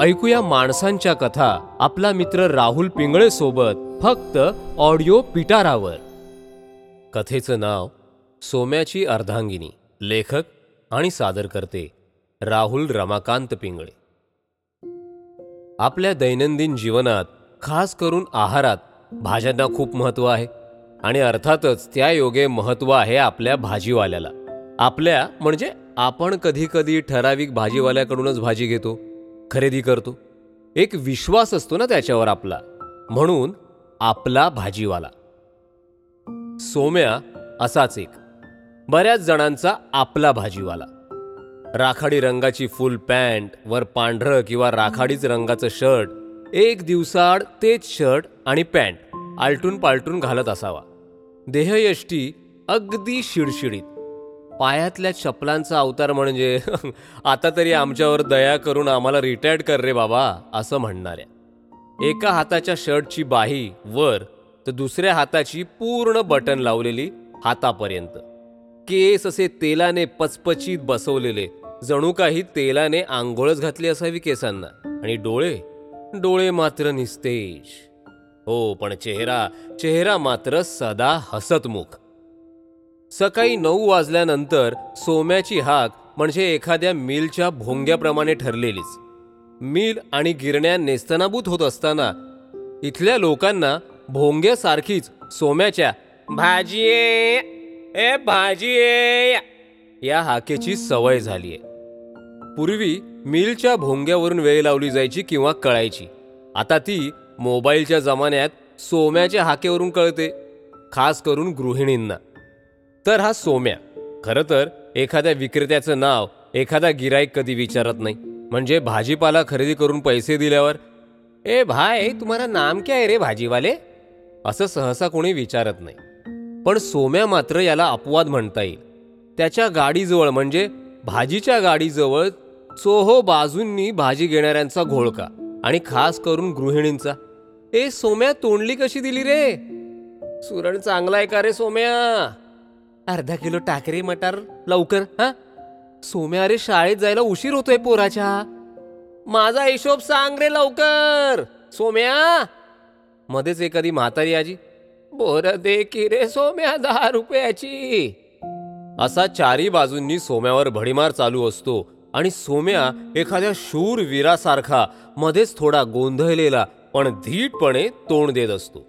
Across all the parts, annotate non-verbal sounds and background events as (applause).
ऐकूया माणसांच्या कथा आपला मित्र राहुल पिंगळे सोबत फक्त ऑडिओ पिटारावर. कथेचं नाव सोम्याची अर्धांगिनी लेखक आणि सादर करते राहुल रमाकांत पिंगळे. आपल्या दैनंदिन जीवनात खास करून आहारात भाज्यांना खूप महत्त्व आहे आणि अर्थातच त्या योगे महत्त्व आहे आपल्या भाजीवाल्याला. आपल्या म्हणजे आपण कधी कधी ठराविक भाजीवाल्याकडूनच भाजी घेतो. खरेदी करतो. एक विश्वास असतो ना त्याच्यावर आपला. म्हणून आपला भाजीवाला. सोम्या असाच एक. बऱ्याच जणांचा आपला भाजीवाला. राखाडी रंगाची फुल पॅन्ट वर पांढरं किंवा राखाडीच रंगाचं शर्ट एक दिवसाआड तेच शर्ट आणि पॅन्ट आलटून पालटून घालत असावा. देहयष्टी अगदी शिडशिडीत. पायातल्या चपलांचा अवतार म्हणजे (laughs) आता तरी आमच्यावर दया करून आम्हाला रिटायर्ड कर रे बाबा असं म्हणणाऱ्या. एका हाताच्या शर्टची बाही वर तर दुसऱ्या हाताची पूर्ण बटन लावलेली हातापर्यंत. केस असे तेलाने पचपचीत बसवलेले जणू काही तेलाने आंघोळच घातली असावी केसांना. आणि डोळे डोळे मात्र निस्तेज. हो पण चेहरा चेहरा मात्र सदा हसतमुख. सकाळी नऊ वाजल्यानंतर सोम्याची हाक म्हणजे एखाद्या मिलच्या भोंग्याप्रमाणे ठरलेलीच. मिल आणि गिरण्या नेस्तनाभूत होत असताना इथल्या लोकांना भोंग्यासारखीच सोम्याच्या भाजी ए भाजी या हाकेची सवय झालीय. पूर्वी मिलच्या भोंग्यावरून वेळ लावली जायची किंवा कळायची. आता ती मोबाईलच्या जमान्यात सोम्याच्या हाकेवरून कळते खास करून गृहिणींना. तर हा सोम्या. खरं तर एखाद्या विक्रेत्याचं नाव एखादा गिराईक कधी विचारत नाही. म्हणजे भाजीपाला खरेदी करून पैसे दिल्यावर ए भाय तुम्हाला नाम काय आहे रे भाजीवाले? असं सहसा कोणी विचारत नाही. पण सोम्या मात्र याला अपवाद म्हणता येईल. त्याच्या गाडीजवळ म्हणजे भाजीच्या गाडीजवळ चोहो बाजूंनी भाजी घेणाऱ्यांचा घोळका आणि खास करून गृहिणींचा. ए सोम्या तोंडली कशी दिली रे? सुरण चांगला आहे का रे सोम्या? अर्धा किलो टाकरी मटार लवकर हा? सोम्या अरे शाळेत जायला उशीर होतोय पोराच्या. माझा हिशोब सांग रे लवकर. सोम्या मध्येच एखादी म्हातारी आजी बोर दे की रे सोम्या दहा रुपयाची. असा चारी बाजूंनी सोम्यावर भडीमार चालू असतो आणि सोम्या एखाद्या शूर वीरासारखा मध्येच थोडा गोंधळलेला पण धीटपणे तोंड देत असतो.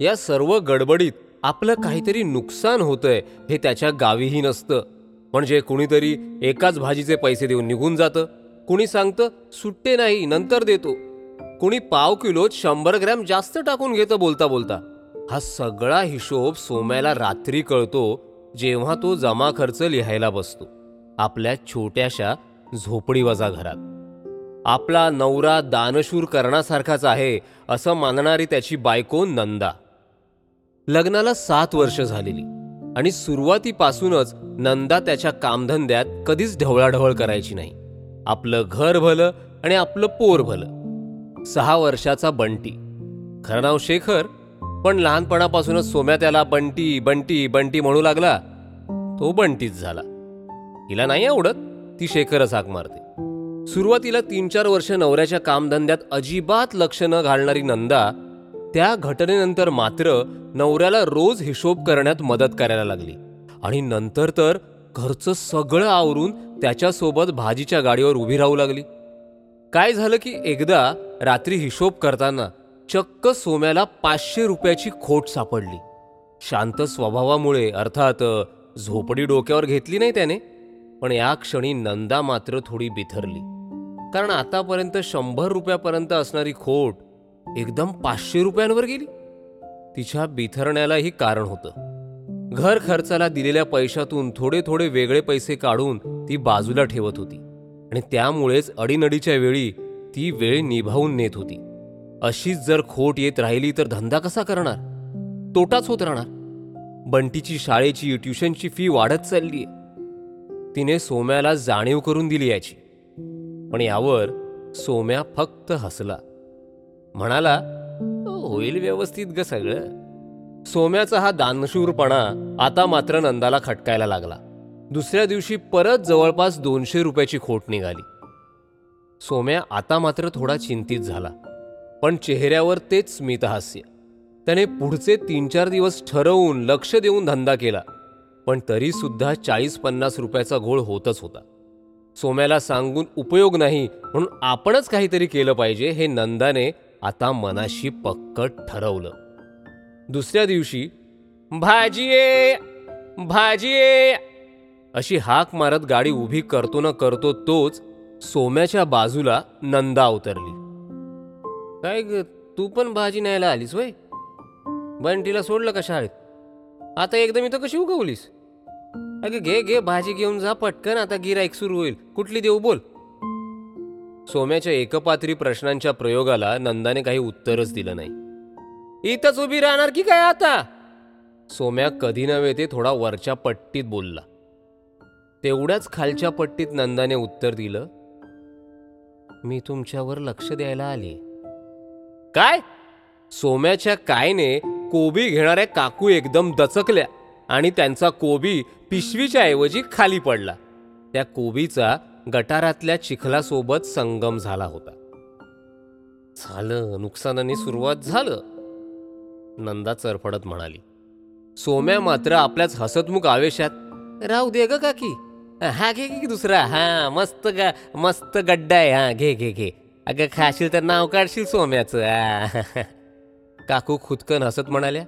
या सर्व गडबडीत आपलं काहीतरी नुकसान होतंय हे त्याच्या गावीही नसतं. म्हणजे कुणीतरी एकाच भाजीचे पैसे देऊन निघून जातं. कुणी सांगतं सुट्टे नाही नंतर देतो. कुणी पाव किलोत शंभर ग्रॅम जास्त टाकून घेतं बोलता बोलता. हा सगळा हिशोब सोम्याला रात्री कळतो जेव्हा तो जमा खर्च लिहायला बसतो. आपल्या छोट्याशा झोपडीवजा घरात. आपला नवरा दानशूर करण्यासारखाच आहे असं मानणारी त्याची बायको नंदा. लग्नाला सात वर्ष झालेली. आणि सुरुवातीपासूनच नंदा त्याच्या कामधंद्यात कधीच ढवळाढवळ करायची नाही. आपलं घर भलं आणि आपलं पोर भलं. सहा वर्षाचा बंटी. खरं नाव शेखर पण लहानपणापासूनच सोम्या त्याला बंटी बंटी बंटी म्हणू लागला. तो बंटीच झाला. हिला नाही आवडत ती शेखरच हाक मारते. सुरुवातीला तीन चार वर्ष नवऱ्याच्या कामधंद्यात अजिबात लक्ष न घालणारी नंदा त्या घटनेनंतर मात्र नवऱ्याला रोज हिशोब करण्यात मदत करायला लागली. आणि नंतर तर घरचं सगळं आवरून त्याच्यासोबत भाजीच्या गाडीवर उभी राहू लागली. काय झालं की एकदा रात्री हिशोब करताना चक्क सोम्याला पाचशे रुपयाची खोट सापडली. शांत स्वभावामुळे अर्थात झोपडी डोक्यावर घेतली नाही त्याने. पण या क्षणी नंदा मात्र थोडी बिथरली. कारण आतापर्यंत शंभर रुपयापर्यंत असणारी खोट एकदम पाचशे रुपयांवर गेली. तिच्या बिथरण्यालाही कारण होतं. घर खर्चाला दिलेल्या पैशातून थोडे थोडे वेगळे पैसे काढून ती बाजूला ठेवत होती. आणि त्यामुळेच अडीनडीच्या वेळी ती वेळ निभावून नेत होती. अशीच जर खोट येत राहिली तर धंदा कसा करणार? तोटाच होत राहणार. बंटीची शाळेची ट्युशनची फी वाढत चाललीय. तिने सोम्याला जाणीव करून दिली याची. पण यावर सोम्या फक्त हसला. म्हणाला होईल व्यवस्थित ग सगळं. सोम्याचा हा दानशूरपणा आता मात्र नंदाला खटकायला लागला. दुसऱ्या दिवशी परत जवळपास दोनशे रुपयाची खोट निघाली. सोम्या आता मात्र थोडा चिंतित झाला पण चेहऱ्यावर तेच स्मितहास्य त्याने पुढचे तीन चार दिवस ठरवून लक्ष देऊन धंदा केला पण तरी सुद्धा चाळीस पन्नास रुपयाचा घोळ होतच होता. सोम्याला सांगून उपयोग नाही म्हणून आपणच काहीतरी केलं पाहिजे हे नंदाने आता मनाशी पक्कट ठरवलं. दुसऱ्या दिवशी भाजीये भाजीये अशी हाक मारत गाडी उभी करतो ना करतो तोच सोम्याच्या बाजूला नंदा उतरली. काय ग तू पण भाजी न्यायला आलीस वय? बंटीला सोडलं का शाळेत? आता एकदम इथं कशी उगवलीस? अगं घे घे भाजी घेऊन जा पटकन आता गिराईक सुरू होईल. कुठली देऊ बोल. सोम्याच्या एकपात्री प्रश्नांच्या प्रयोगाला नंदाने काही उत्तरच दिलं नाही. इथंच उभी राहणार की काय आता? सोम्या कधी नव्हे ते थोडा वरच्या पट्टीत बोलला. तेवढ्याच खालच्या पट्टीत नंदाने उत्तर दिलं मी तुमच्यावर लक्ष द्यायला आले काय? सोम्याच्या कायने कोबी घेणाऱ्या काकू एकदम दचकल्या आणि त्यांचा कोबी पिशवीच्या ऐवजी खाली पडला. त्या कोबीचा गटारातल्या चिखलासोबत संगम झाला होता. झालं नुकसानाने सुरुवात झालं. नंदा चरफडत म्हणाली सोम्या मात्र आपल्याच हसतमुख आवेशात. राहू दे ग काकी. हा घे घे दुसरा. हा मस्त गा मस्त गड्डा आहे. हा घे घे घे. अगं खाशील तर नाव काढशील सोम्याचं. काकू खुदकन हसत म्हणाल्या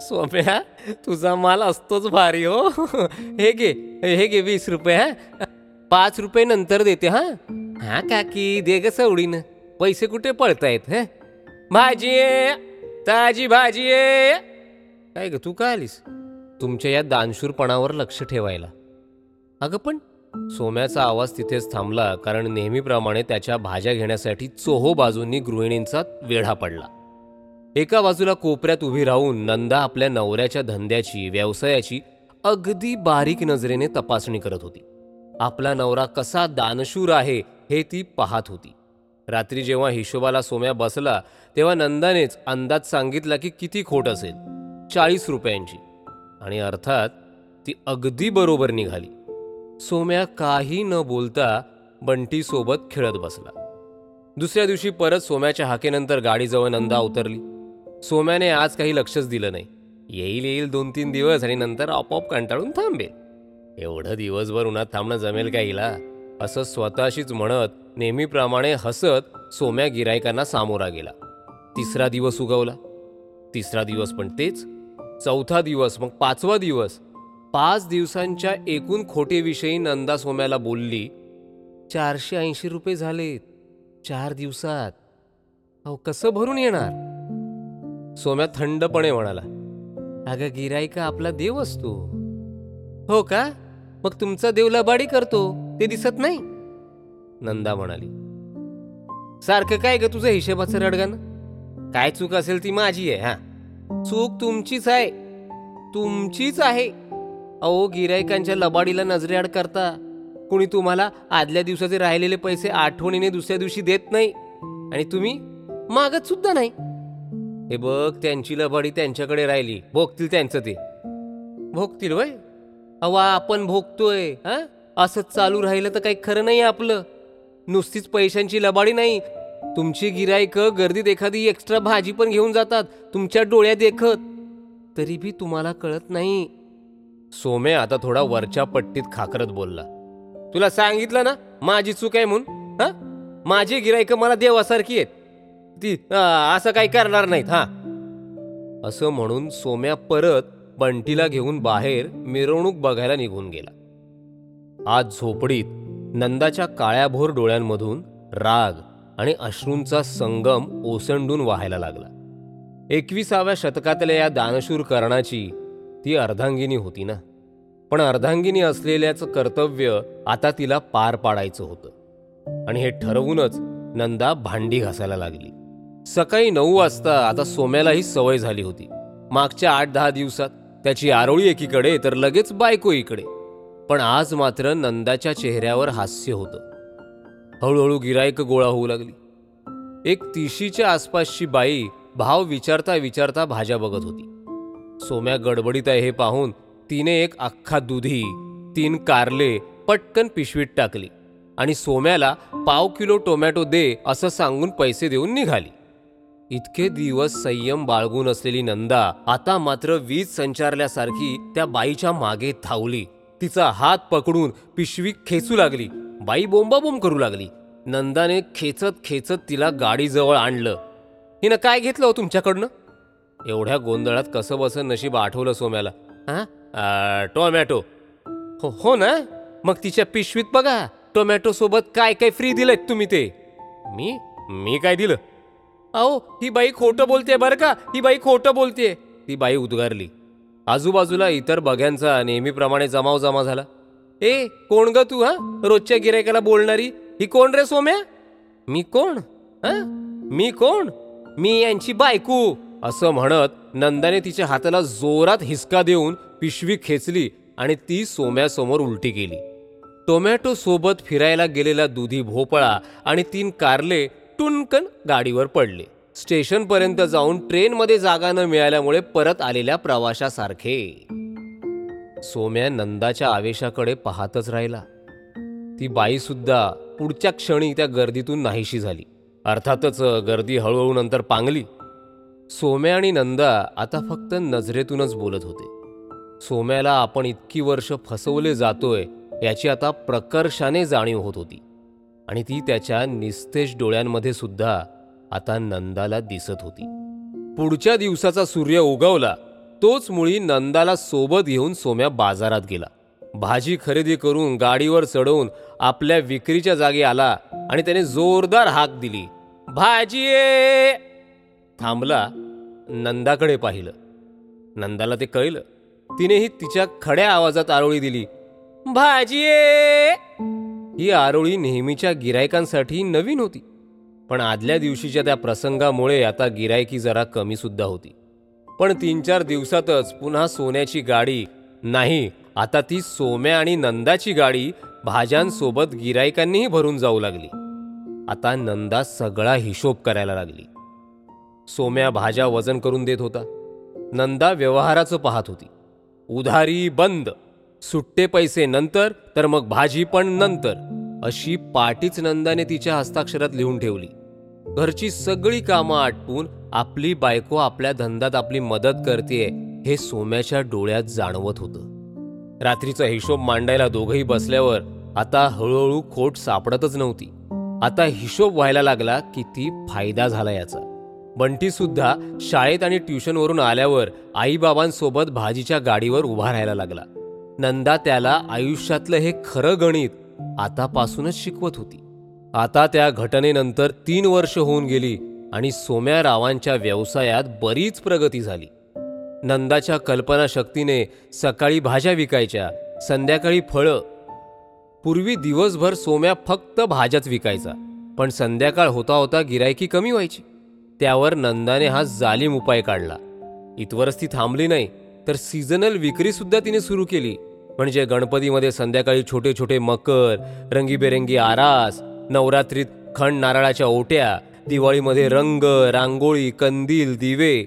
सोम्या तुझा माल असतोच भारी हो. हे घे हे घे वीस रुपये हा. पाच रुपये नंतर देते हा? हा काकी दे ग सवडीनं. पैसे कुठे पळतायत हं? भाजी आहे, ताजी भाजी आहे. काय ग तू काय आलीस? तुमच्या या दानशूरपणावर लक्ष ठेवायला. अगं पण सोम्याचा आवाज तिथेच थांबला कारण नेहमीप्रमाणे त्याच्या भाज्या घेण्यासाठी चोहो बाजूंनी गृहिणींचा वेढा पडला. एका बाजूला कोपऱ्यात उभी राहून नंदा आपल्या नवऱ्याच्या धंद्याची व्यवसायाची अगदी बारीक नजरेने तपासणी करत होती. आपला नवरा कसा दानशूर आहे हे ती पाहत होती. रात्री जेव्हा हिशोबाला सोम्या बसला तेव्हा नंदानेच अंदाज सांगितला की किती खोट असेल. चाळीस रुपयांची. आणि अर्थात ती अगदी बरोबर निघाली. सोम्या काही न बोलता बंटीसोबत खेळत बसला. दुसऱ्या दिवशी परत सोम्याच्या हाकेनंतर गाडीजवळ नंदा उतरली. सोम्याने आज काही लक्षच दिलं नाही. येईल येईल दोन तीन दिवस आणि नंतर आपोआप कंटाळून थांबेल. एवढं दिवसभर उन्हात थांबणं जमेल का हिला? असं स्वतःशीच म्हणत नेहमीप्रमाणे हसत सोम्या गिरायकांना सामोरा गेला. तिसरा दिवस उगवला. तिसरा दिवस पण तेच. चौथा दिवस मग पाचवा दिवस. पाच दिवसांच्या एकूण खोटेविषयी नंदा सोम्याला बोलली चारशे ऐंशी रुपये झालेत. चार दिवसात. अहो कसं भरून येणार? सोम्या थंडपणे म्हणाला अगं गिरायका आपला देव असतो हो का? मग तुमचा देव लबाडी करतो ते दिसत नाही? नंदा म्हणाली. सारखं काय ग तुझं हिशेबाचं रडगान काय चूक असेल ती माझी आहे हा? चूक तुमचीच आहे. तुमचीच आहे. अहो गिरायकांच्या लबाडीला नजरेआड करता कुणी तुम्हाला आदल्या दिवसाचे राहिलेले पैसे आठवणीने दुसऱ्या दिवशी देत नाही आणि तुम्ही मागत सुद्धा नाही. हे बघ त्यांची लबाडी त्यांच्याकडे राहिली. भोगतील त्यांचं ते. भोगतील वय अवा आपण भोगतोय हा? असंच चालू राहिलं तर काही खरं नाही आपलं. नुसतीच पैशांची लबाडी नाही. तुमची गिरायक गर्दीत एखादी एक्स्ट्रा भाजी पण घेऊन जातात तुमच्या डोळ्यात देखत. तरी बी तुम्हाला कळत नाही. सोमे आता थोडा वरच्या पट्टीत खाकरत बोलला. तुला सांगितलं ना माझी चूक आहे म्हणून? हा? माझी गिरायक मला देवासारखी आहेत. ती असं काही करणार नाहीत हा. असं म्हणून सोम्या परत बंटीला घेऊन बाहेर मिरवणूक बघायला निघून गेला. आज झोपडीत नंदाच्या काळ्याभोर डोळ्यांमधून राग आणि अश्रूंचा संगम ओसंडून व्हायला लागला. एकविसाव्या शतकातल्या या दानशूर करणाची ती अर्धांगिनी होती ना? पण अर्धांगिनी असलेल्याचं कर्तव्य आता तिला पार पाडायचं होतं. आणि हे ठरवूनच नंदा भांडी घासायला लागली. सकाळी नऊ वाजता आता सोम्यालाही सवय झाली होती. मागच्या आठ दहा दिवसात त्याची आरोळी एकीकडे तर लगेच बायको इकडे. पण आज मात्र नंदाच्या चेहऱ्यावर हास्य होतं. हळूहळू गिरायक गोळा होऊ लागली. एक तिशीच्या आसपासची बाई भाव विचारता विचारता भाज्या बघत होती. सोम्या गडबडीत आहे हे पाहून तिने एक अख्खा दुधी तीन कारले पटकन पिशवीत टाकली आणि सोम्याला पाव किलो टोमॅटो दे असं सांगून पैसे देऊन निघाली. इतके दिवस संयम बाळगून असलेली नंदा आता मात्र वीज संचारल्यासारखी त्या बाईच्या मागे धावली. तिचा हात पकडून पिशवी खेचू लागली. बाई बोंबाबोंब करू लागली. नंदाने खेचत खेचत तिला गाडीजवळ आणलं. हिनं काय घेतलं हो तुमच्याकडनं? एवढ्या गोंधळात कसं बसं नशीब आठवलं सोम्याला. हा टोमॅटो. हो हो ना? मग तिच्या पिशवीत बघा. टोमॅटो सोबत काय काय फ्री दिलंय तुम्ही ते. मी? मी काय दिलं? अहो ही बाई खोटं बोलते बरं का? ही बाई खोटं बोलते ती बाई उद्गारली. आजूबाजूला इतर बघ्यांचा नेहमीप्रमाणे जमाव जमा झाला. ए कोण ग तू हा? रोजच्या गिरायकाला बोलणारी? ही कोण रे सोम्या? मी कोण? हा? मी कोण? मी यांची बायको. असं म्हणत नंदाने तिच्या हाताला जोरात हिसका देऊन पिशवी खेचली आणि ती सोम्यासमोर उलटी केली टोमॅटो सोबत फिरायला गेलेला दुधी भोपळा आणि तीन कारले टुनकन गाडीवर पडले. स्टेशनपर्यंत जाऊन ट्रेनमध्ये जागा न मिळाल्यामुळे परत आलेल्या प्रवाशासारखे. सोम्या नंदाच्या आवेशाकडे पाहतच राहिला. ती बाई सुद्धा पुढच्या क्षणी त्या गर्दीतून नाहीशी झाली. अर्थातच गर्दी हळूहळू नंतर पांगली. सोम्या आणि नंदा आता फक्त नजरेतूनच बोलत होते. सोम्याला आपण इतकी वर्ष फसवले जातोय याची आता प्रकर्षाने जाणीव होत होती. आणि ती त्याच्या निस्तेज डोळ्यांमध्ये सुद्धा आता नंदाला दिसत होती. पुढच्या दिवसाचा सूर्य उगवला तोच मुळी नंदाला सोबत घेऊन सोम्या बाजारात गेला. भाजी खरेदी करून गाडीवर चढवून आपल्या विक्रीच्या जागी आला आणि त्याने जोरदार हाक दिली. भाजी थांबला नंदाकडे पाहिलं. नंदाला ते कळलं. तिनेही तिच्या खड्या आवाजात आरोळी दिली. भाजी ही आरोळी नेहमीच्या गिरायकांसाठी नवीन होती. पण आदल्या दिवशीच्या त्या प्रसंगामुळे आता गिरायकी जरा कमी सुद्धा होती. पण तीन चार दिवसातच पुन्हा सोन्याची गाडी नाही आता ती सोम्या आणि नंदाची गाडी भाज्यांसोबत गिरायकांनीही भरून जाऊ लागली. आता नंदा सगळा हिशोब करायला लागली. सोम्या भाज्या वजन करून देत होता. नंदा व्यवहाराचं पाहत होती. उधारी बंद. सुट्टे पैसे नंतर तर मग भाजी पण नंतर अशी पाटीच नंदाने तिच्या हस्ताक्षरात लिहून ठेवली. घरची सगळी कामं आटपून आपली बायको आपल्या धंद्यात आपली मदत करते हे सोम्याच्या डोळ्यात जाणवत होतं. रात्रीचा हिशोब मांडायला दोघंही बसल्यावर आता हळूहळू खोट सापडतच नव्हती. आता हिशोब व्हायला लागला किती फायदा झाला याचा. बंटी सुद्धा शाळेत आणि ट्युशनवरून आल्यावर आईबाबांसोबत भाजीच्या गाडीवर उभा राहायला लागला. नंदा त्याला आयुष्यातलं हे खरं गणित आतापासूनच शिकवत होती. आता त्या घटनेनंतर तीन वर्ष होऊन गेली आणि सोम्या रावांच्या व्यवसायात बरीच प्रगती झाली. नंदाच्या कल्पनाशक्तीने सकाळी भाज्या विकायच्या संध्याकाळी फळं. पूर्वी दिवसभर सोम्या फक्त भाज्याच विकायचा पण संध्याकाळ होता होता गिरायकी कमी व्हायची. त्यावर नंदाने हा जालीम उपाय काढला. इथवरच ती थांबली नाही. तर सीझनल विक्रीसुद्धा तिने सुरू केली. म्हणजे गणपतीमध्ये संध्याकाळी छोटे छोटे मकर रंगीबेरंगी आरास नवरात्रीत खंड नारळाच्या ओट्या दिवाळीमध्ये रंग रांगोळी कंदील दिवे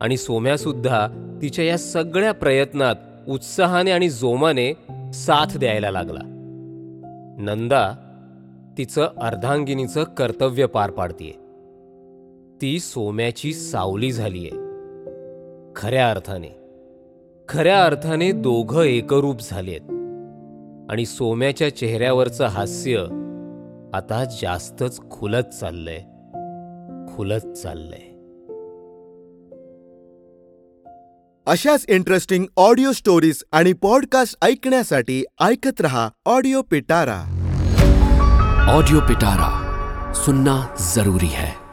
आणि सोम्यासुद्धा तिच्या या सगळ्या प्रयत्नात उत्साहाने आणि जोमाने साथ द्यायला लागला. नंदा तिचं अर्धांगिनीचं कर्तव्य पार पाडतीये. ती सोम्याची सावली झालीये. खऱ्या अर्थाने. खऱ्या अर्थाने दोघं एकरूप झालेत. आणि सोम्याच्या चेहऱ्यावरचं हास्य आता जास्तच खुलत चाललंय. खुलत चाललंय. अशाच इंटरेस्टिंग ऑडिओ स्टोरीज आणि पॉडकास्ट ऐकण्यासाठी ऐकत रहा ऑडिओ पिटारा ऑडियो पिटारा सुनना जरूरी है।